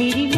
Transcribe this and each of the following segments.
Katie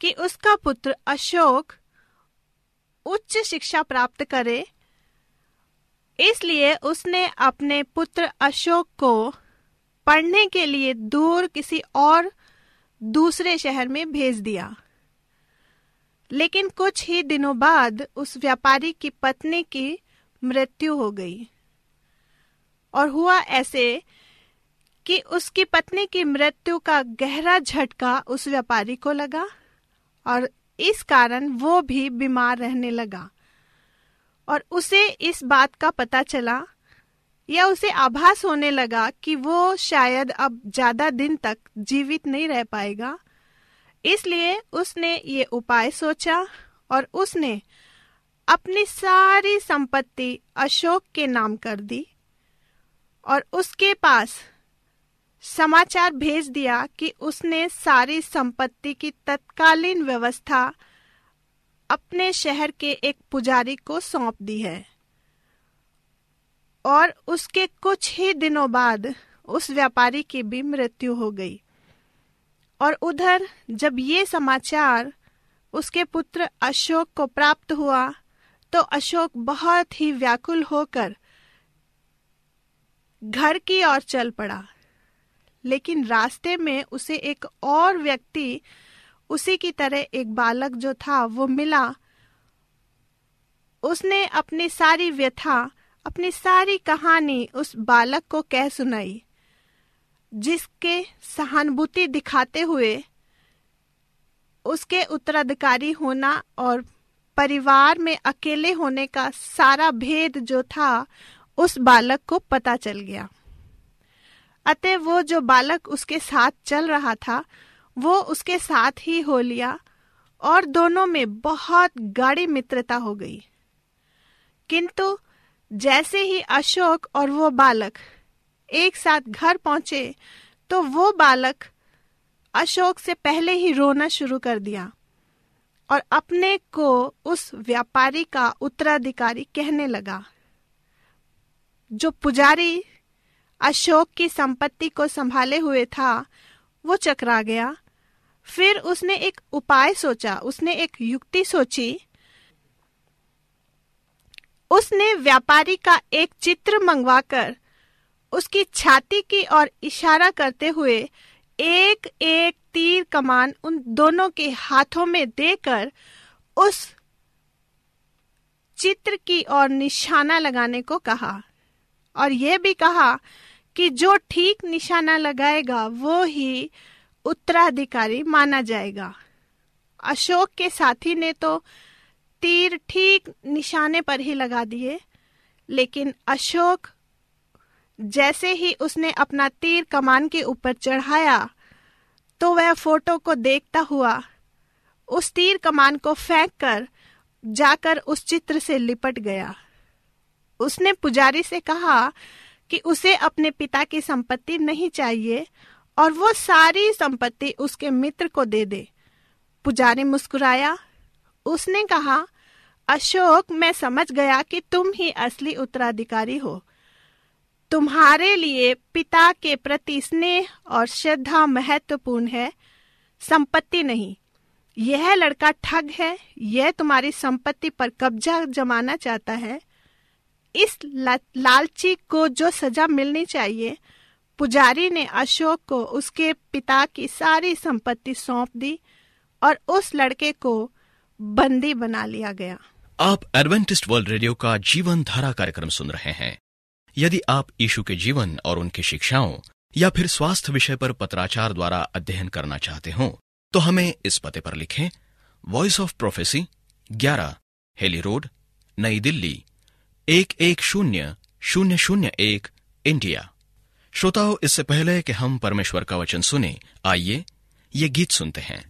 कि उसका पुत्र अशोक उच्च शिक्षा प्राप्त करे। इसलिए उसने अपने पुत्र अशोक को पढ़ने के लिए दूर किसी और दूसरे शहर में भेज दिया। लेकिन कुछ ही दिनों बाद उस व्यापारी की पत्नी की मृत्यु हो गई। और हुआ ऐसे कि उसकी पत्नी की मृत्यु का गहरा झटका उस व्यापारी को लगा। और इस कारण वो भी बीमार रहने लगा। और उसे इस बात का पता चला या उसे आभास होने लगा कि वो शायद अब ज़्यादा दिन तक जीवित नहीं रह पाएगा। इसलिए उसने ये उपाय सोचा और उसने अपनी सारी संपत्ति अशोक के नाम कर दी और उसके पास समाचार भेज दिया कि उसने सारी संपत्ति की तत्कालीन व्यवस्था अपने शहर के एक पुजारी को सौंप दी है। और उसके कुछ ही दिनों बाद उस व्यापारी की भी मृत्यु हो गई। और उधर जब ये समाचार उसके पुत्र अशोक को प्राप्त हुआ तो अशोक बहुत ही व्याकुल होकर घर की ओर चल पड़ा। लेकिन रास्ते में उसे एक और व्यक्ति, उसी की तरह एक बालक जो था, वो मिला। उसने अपनी सारी व्यथा, अपनी सारी कहानी उस बालक को कह सुनाई, जिसके सहानुभूति दिखाते हुए उसके उत्तराधिकारी होना और परिवार में अकेले होने का सारा भेद जो था, उस बालक को पता चल गया। अतः वो जो बालक उसके साथ चल रहा था, वो उसके साथ ही हो लिया और दोनों में बहुत गाढ़ी मित्रता हो गई। किंतु जैसे ही अशोक और वो बालक एक साथ घर पहुँचे तो वो बालक अशोक से पहले ही रोना शुरू कर दिया और अपने को उस व्यापारी का उत्तराधिकारी कहने लगा, जो पुजारी अशोक की संपत्ति को संभाले हुए था। वो चकरा गया। फिर उसने एक उपाय सोचा। उसने एक युक्ति सोची। उसने व्यापारी का एक चित्र मंगवाकर उसकी छाती की ओर इशारा करते हुए एक एक तीर कमान उन दोनों के हाथों में देकर उस चित्र की ओर निशाना लगाने को कहा। और यह भी कहा कि जो ठीक निशाना लगाएगा, वो ही उत्तराधिकारी माना जाएगा। अशोक के साथी ने तो तीर ठीक निशाने पर ही लगा दिए, लेकिन अशोक जैसे ही उसने अपना तीर कमान के ऊपर चढ़ाया तो वह फ़ोटो को देखता हुआ उस तीर कमान को फेंक कर जाकर उस चित्र से लिपट गया। उसने पुजारी से कहा कि उसे अपने पिता की संपत्ति नहीं चाहिए और वो सारी संपत्ति उसके मित्र को दे दे। पुजारी मुस्कुराया। उसने कहा, अशोक, मैं समझ गया कि तुम ही असली उत्तराधिकारी हो। तुम्हारे लिए पिता के प्रति स्नेह और श्रद्धा महत्वपूर्ण है। संपत्ति नहीं। यह लड़का ठग है। यह तुम्हारी संपत्ति पर कब्जा जमाना चाहता है। इस लालची को जो सजा मिलनी चाहिए, पुजारी ने अशोक को उसके पिता की सारी संपत्ति सौंप दी और उस लड़के को बंदी बना लिया गया। आप एडवेंटिस्ट वर्ल्ड रेडियो का जीवन धारा कार्यक्रम सुन रहे हैं। यदि आप यीशु के जीवन और उनकी शिक्षाओं या फिर स्वास्थ्य विषय पर पत्राचार द्वारा अध्ययन करना चाहते हो तो हमें इस पते पर लिखें voice of prophecy 11 Hailey road, नई दिल्ली। एक एक शून्य शून्य शून्य एक, इंडिया। श्रोताओं, इससे पहले कि हम परमेश्वर का वचन सुने, आइए ये गीत सुनते हैं।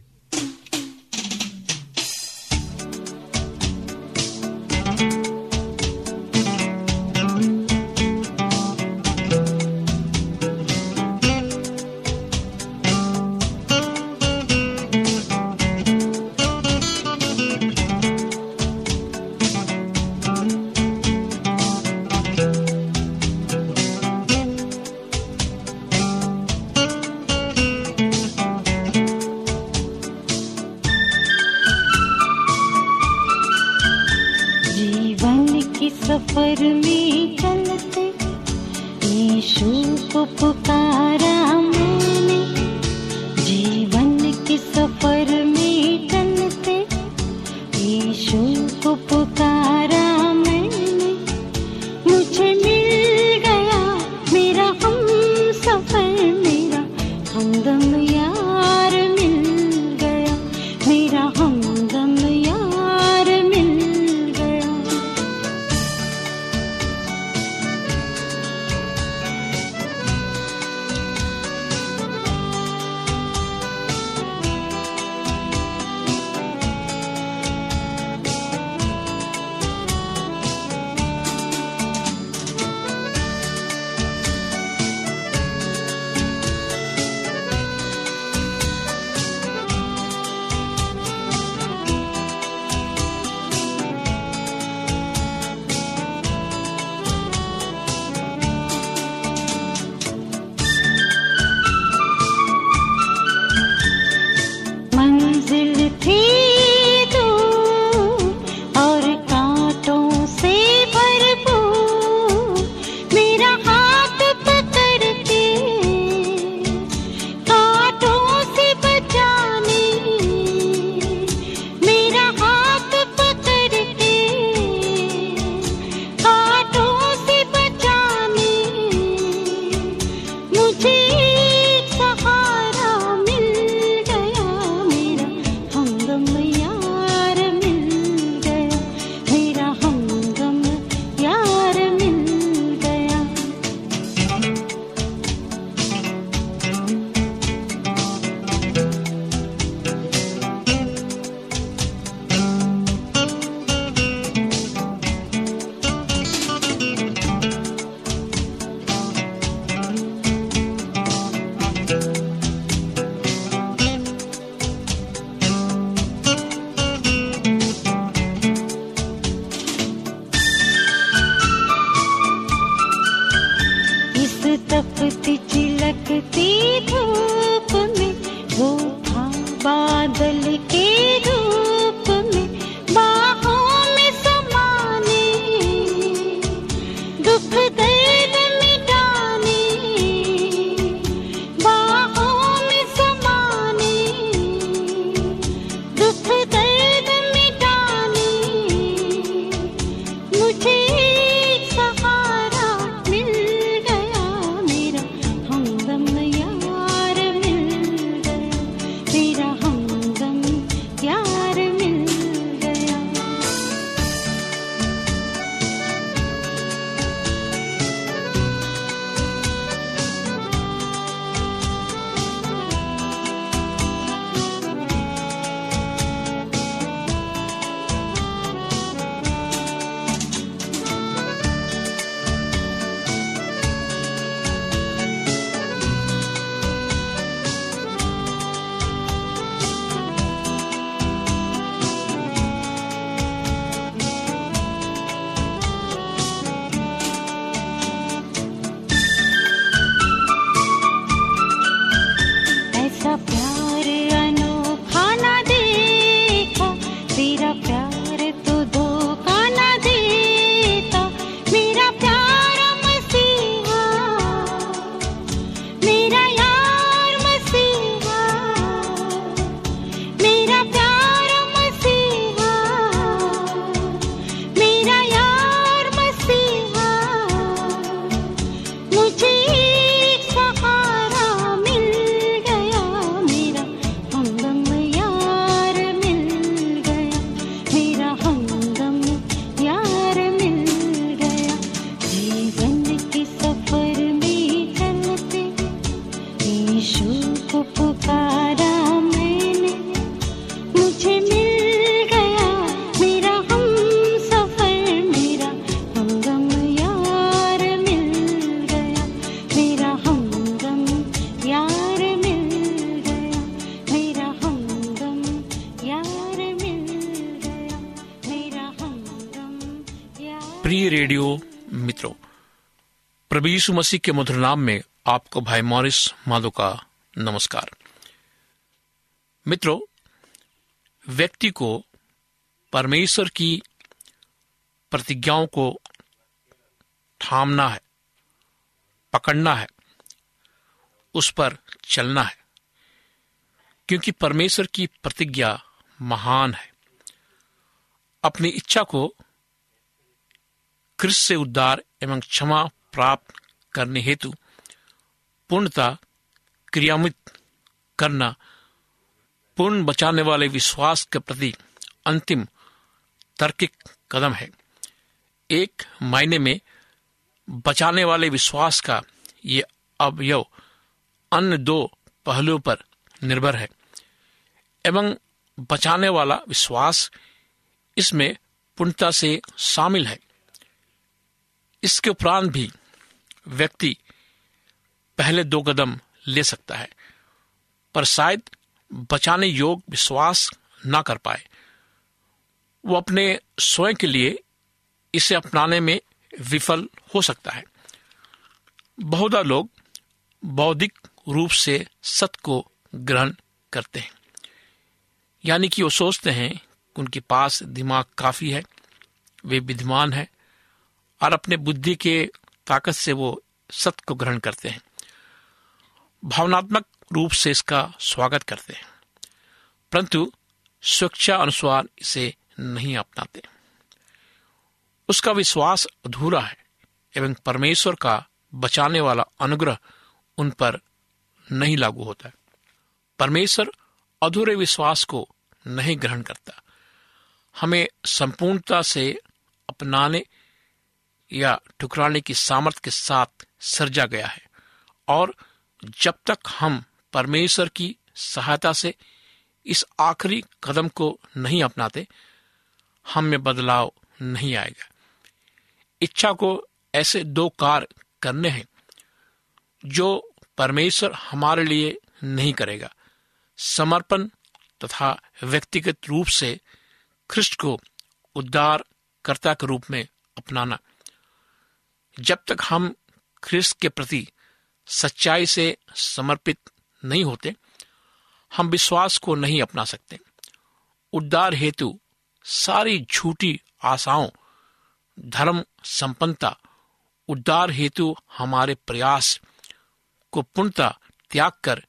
यीशु मसीह के मधुर नाम में आपको भाई मॉरिस माधो का नमस्कार। मित्रों, व्यक्ति को परमेश्वर की प्रतिज्ञाओं को थामना है, पकड़ना है, उस पर चलना है, क्योंकि परमेश्वर की प्रतिज्ञा महान है। अपनी इच्छा को क्रिस्त से उद्धार एवं क्षमा प्राप्त करने हेतु पूर्णता क्रियान्वित करना, पूर्ण बचाने वाले विश्वास के प्रति अंतिम तार्किक कदम है। एक मायने में बचाने वाले विश्वास का ये अवयव अन्य दो पहलुओं पर निर्भर है। एवं बचाने वाला विश्वास इसमें पूर्णता से शामिल है। इसके उपरांत भी व्यक्ति पहले दो कदम ले सकता है, पर शायद बचाने योग विश्वास ना कर पाए। वो अपने स्वयं के लिए इसे अपनाने में विफल हो सकता है। बहुधा लोग बौद्धिक रूप से सत्य को ग्रहण करते हैं। यानी कि वो सोचते हैं उनके पास दिमाग काफ़ी है, वे विद्वान है, और अपने बुद्धि के ताकत से वो सत्य को ग्रहण करते हैं। भावनात्मक रूप से इसका स्वागत करते हैं। परंतु स्वेच्छा अनुसार इसे नहीं अपनाते। उसका विश्वास अधूरा है एवं परमेश्वर का बचाने वाला अनुग्रह उन पर नहीं लागू होता है। परमेश्वर अधूरे विश्वास को नहीं ग्रहण करता। हमें संपूर्णता से अपनाने या ठुकराने की सामर्थ्य के साथ सर्जा गया है। और जब तक हम परमेश्वर की सहायता से इस आखिरी कदम को नहीं अपनाते, हम में बदलाव नहीं आएगा। इच्छा को ऐसे दो कार्य करने हैं, जो परमेश्वर हमारे लिए नहीं करेगा। समर्पण तथा व्यक्तिगत रूप से ख्रिस्ट को उद्धार उद्धारकर्ता के रूप में अपनाना। जब तक हम ख्रिस्त के प्रति सच्चाई से समर्पित नहीं होते, हम विश्वास को नहीं अपना सकते। उद्धार हेतु सारी झूठी आशाओं, धर्म संपन्नता, उद्धार हेतु हमारे प्रयास को पूर्णता त्याग कर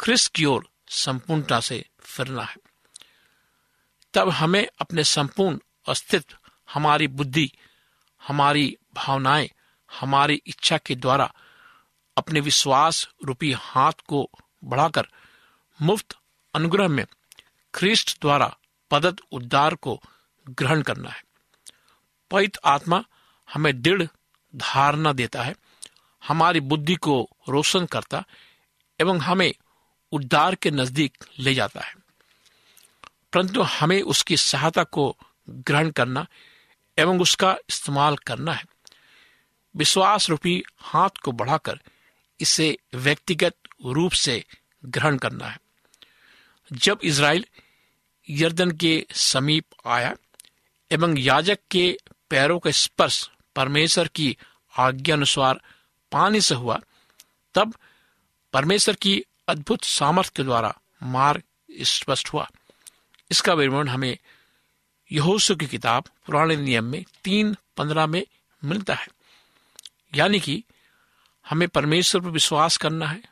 ख्रिस्त की ओर संपूर्णता से फिरना है। तब हमें अपने संपूर्ण अस्तित्व, हमारी बुद्धि, हमारी भावनाएँ हमारी इच्छा के द्वारा अपने विश्वास रूपी हाथ को बढ़ाकर मुफ़्त अनुग्रह में ख्रिस्ट द्वारा पदत उद्धार को ग्रहण करना है। पवित्र आत्मा हमें दृढ़ धारणा देता है, हमारी बुद्धि को रोशन करता एवं हमें उद्धार के नज़दीक ले जाता है। परंतु हमें उसकी सहायता को ग्रहण करना एवं उसका इस्तेमाल करना है। विश्वास रूपी हाथ को बढ़ाकर इसे व्यक्तिगत रूप से ग्रहण करना है। जब इसराइल यर्दन के समीप आया एवं याजक के पैरों का स्पर्श परमेश्वर की आज्ञा अनुसार पानी से हुआ, तब परमेश्वर की अद्भुत सामर्थ्य के द्वारा मार्ग स्पष्ट हुआ। इसका विवरण हमें यहोसु की किताब, पुराने नियम में तीन पंद्रह में मिलता है। यानी कि हमें परमेश्वर पर विश्वास करना है,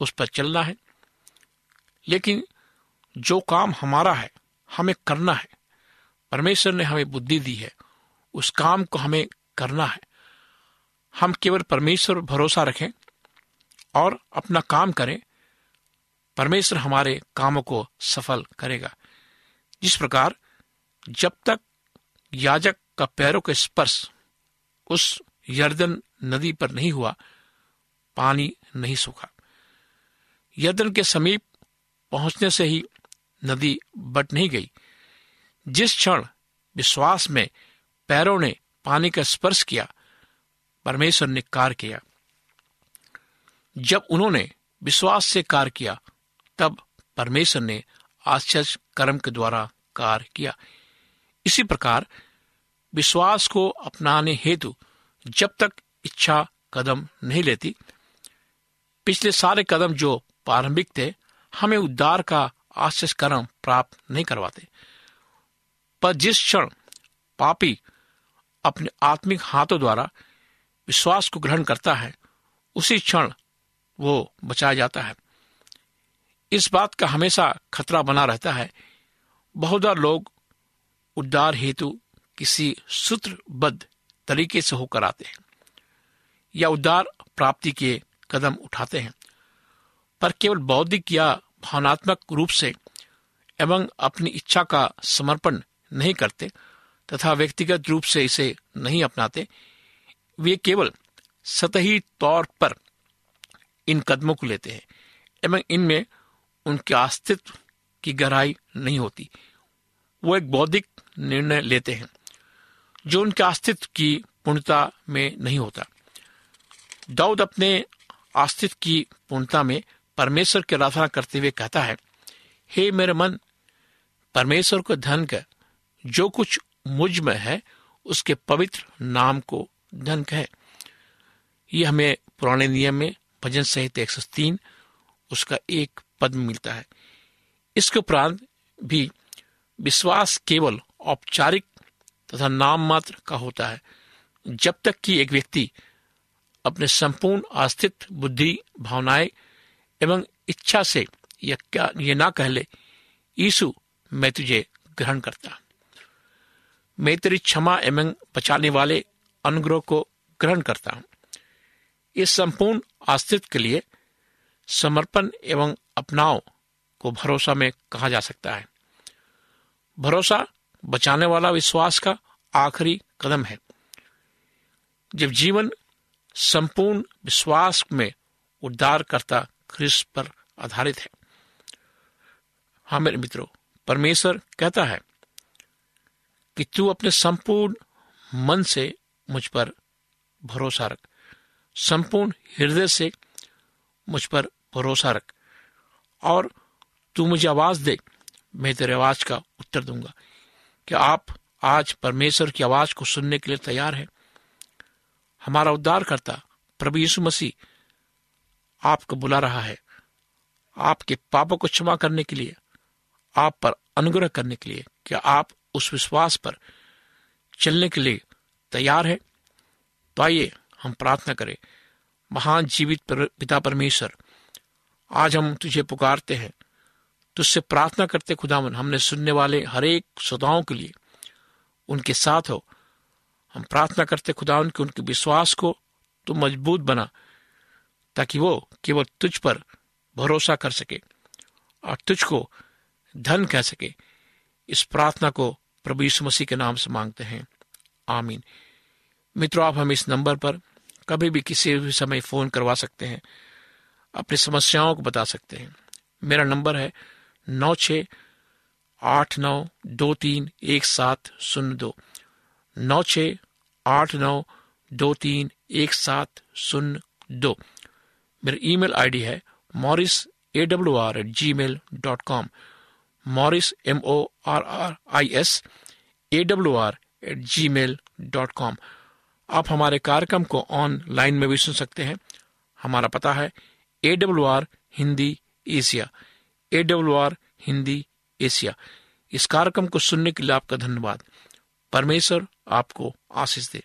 उस पर चलना है। लेकिन जो काम हमारा है, हमें करना है, परमेश्वर ने हमें बुद्धि दी है, उस काम को हमें करना है। हम केवल परमेश्वर पर भरोसा रखें और अपना काम करें, परमेश्वर हमारे कामों को सफल करेगा। जिस प्रकार जब तक याजक का पैरों का स्पर्श उस यर्दन नदी पर नहीं हुआ, पानी नहीं सूखा। यर्दन के समीप पहुँचने से ही नदी बट नहीं गई। जिस क्षण विश्वास में पैरों ने पानी का स्पर्श किया, परमेश्वर ने कार्य किया। जब उन्होंने विश्वास से कार्य किया, तब परमेश्वर ने आश्चर्य कर्म के द्वारा कार्य किया। इसी प्रकार विश्वास को अपनाने हेतु जब तक इच्छा कदम नहीं लेती। पिछले सारे कदम जो प्रारंभिक थे, हमें उद्धार का आश्चर्य कर्म प्राप्त नहीं करवाते। पर जिस क्षण पापी अपने आत्मिक हाथों द्वारा विश्वास को ग्रहण करता है, उसी क्षण वो बचाया जाता है। इस बात का हमेशा खतरा बना रहता है। बहुधा लोग उद्धार हेतु किसी सूत्रबद्ध तरीके से होकर आते हैं या उद्धार प्राप्ति के कदम उठाते हैं। पर केवल बौद्धिक या भावनात्मक रूप से एवं अपनी इच्छा का समर्पण नहीं करते तथा व्यक्तिगत रूप से इसे नहीं अपनाते, वे केवल सतही तौर पर इन कदमों को लेते हैं एवं इनमें उनके अस्तित्व की गहराई नहीं होती। वो एक बौद्धिक निर्णय लेते हैं। जो उनके अस्तित्व की पूर्णता में नहीं होता। दाऊद अपने अस्तित्व की पूर्णता में परमेश्वर की आराधना करते हुए कहता है, हे मेरे मन, परमेश्वर को धन कर, जो कुछ मुझमें है, उसके पवित्र नाम को धन कहे। ये हमें पुराने नियम में, भजन सहित एक सौ तीन, उसका एक पद मिलता है। इसके उपरांत भी विश्वास केवल औपचारिक तथा नाम मात्र का होता है। जब तक कि एक व्यक्ति अपने संपूर्ण अस्तित्व बुद्धि, भावनाएँ एवं इच्छा से यह क्या ये ना कह ले यीशु मैं तुझे ग्रहण करता। मैं तेरी क्षमा एवं बचाने वाले अनुग्रह को ग्रहण करता हूँ। इस संपूर्ण अस्तित्व के लिए समर्पण एवं अपनाव को भरोसा में कहा जा सकता है। भरोसा बचाने वाला विश्वास का आखिरी कदम है। जब जीवन संपूर्ण विश्वास में उद्धार करता ख्रिस्त पर आधारित है। हाँ मेरे मित्रों, परमेश्वर कहता है कि तू अपने संपूर्ण मन से मुझ पर भरोसा रख। संपूर्ण हृदय से मुझ पर भरोसा रख। और तू मुझे आवाज़ दे, मैं तेरे आवाज़ का उत्तर दूँगा। क्या आप आज परमेश्वर की आवाज़ को सुनने के लिए तैयार है। हमारा उद्धार करता प्रभु यीशु मसीह आपको बुला रहा है। आपके पापों को क्षमा करने के लिए, आप पर अनुग्रह करने के लिए क्या आप उस विश्वास पर चलने के लिए तैयार है? तो आइए हम प्रार्थना करें। महान जीवित पिता परमेश्वर, आज हम तुझे पुकारते हैं। तुझसे प्रार्थना करते खुदावन, हमने सुनने वाले हरेक श्रोताओं के लिए उनके साथ हो। हम प्रार्थना करते खुदा उनके उनके विश्वास को तो मज़बूत बना, ताकि वो केवल तुझ पर भरोसा कर सके और तुझको धन कह सके। इस प्रार्थना को प्रभु यीशु मसीह के नाम से मांगते हैं। आमीन। मित्रों, आप हम इस नंबर पर कभी भी किसी भी समय फ़ोन करवा सकते हैं, अपनी समस्याओं को बता सकते हैं। मेरा नंबर है नौ छ आठ नौ दो तीन एक सात शून्य दो। नौ छ आठ नौ दो तीन एक सात शून्य दो। मेरा ईमेल आईडी है Morris A W R at Gmail dot com. Morris M O R R I S A W R at Gmail dot com. आप हमारे कार्यक्रम को ऑनलाइन में भी सुन सकते हैं। हमारा पता है A W R Hindi Asia. A W R Hindi Asia इस कार्यक्रम को सुनने के लिए आपका धन्यवाद। परमेश्वर आपको आशीष दे।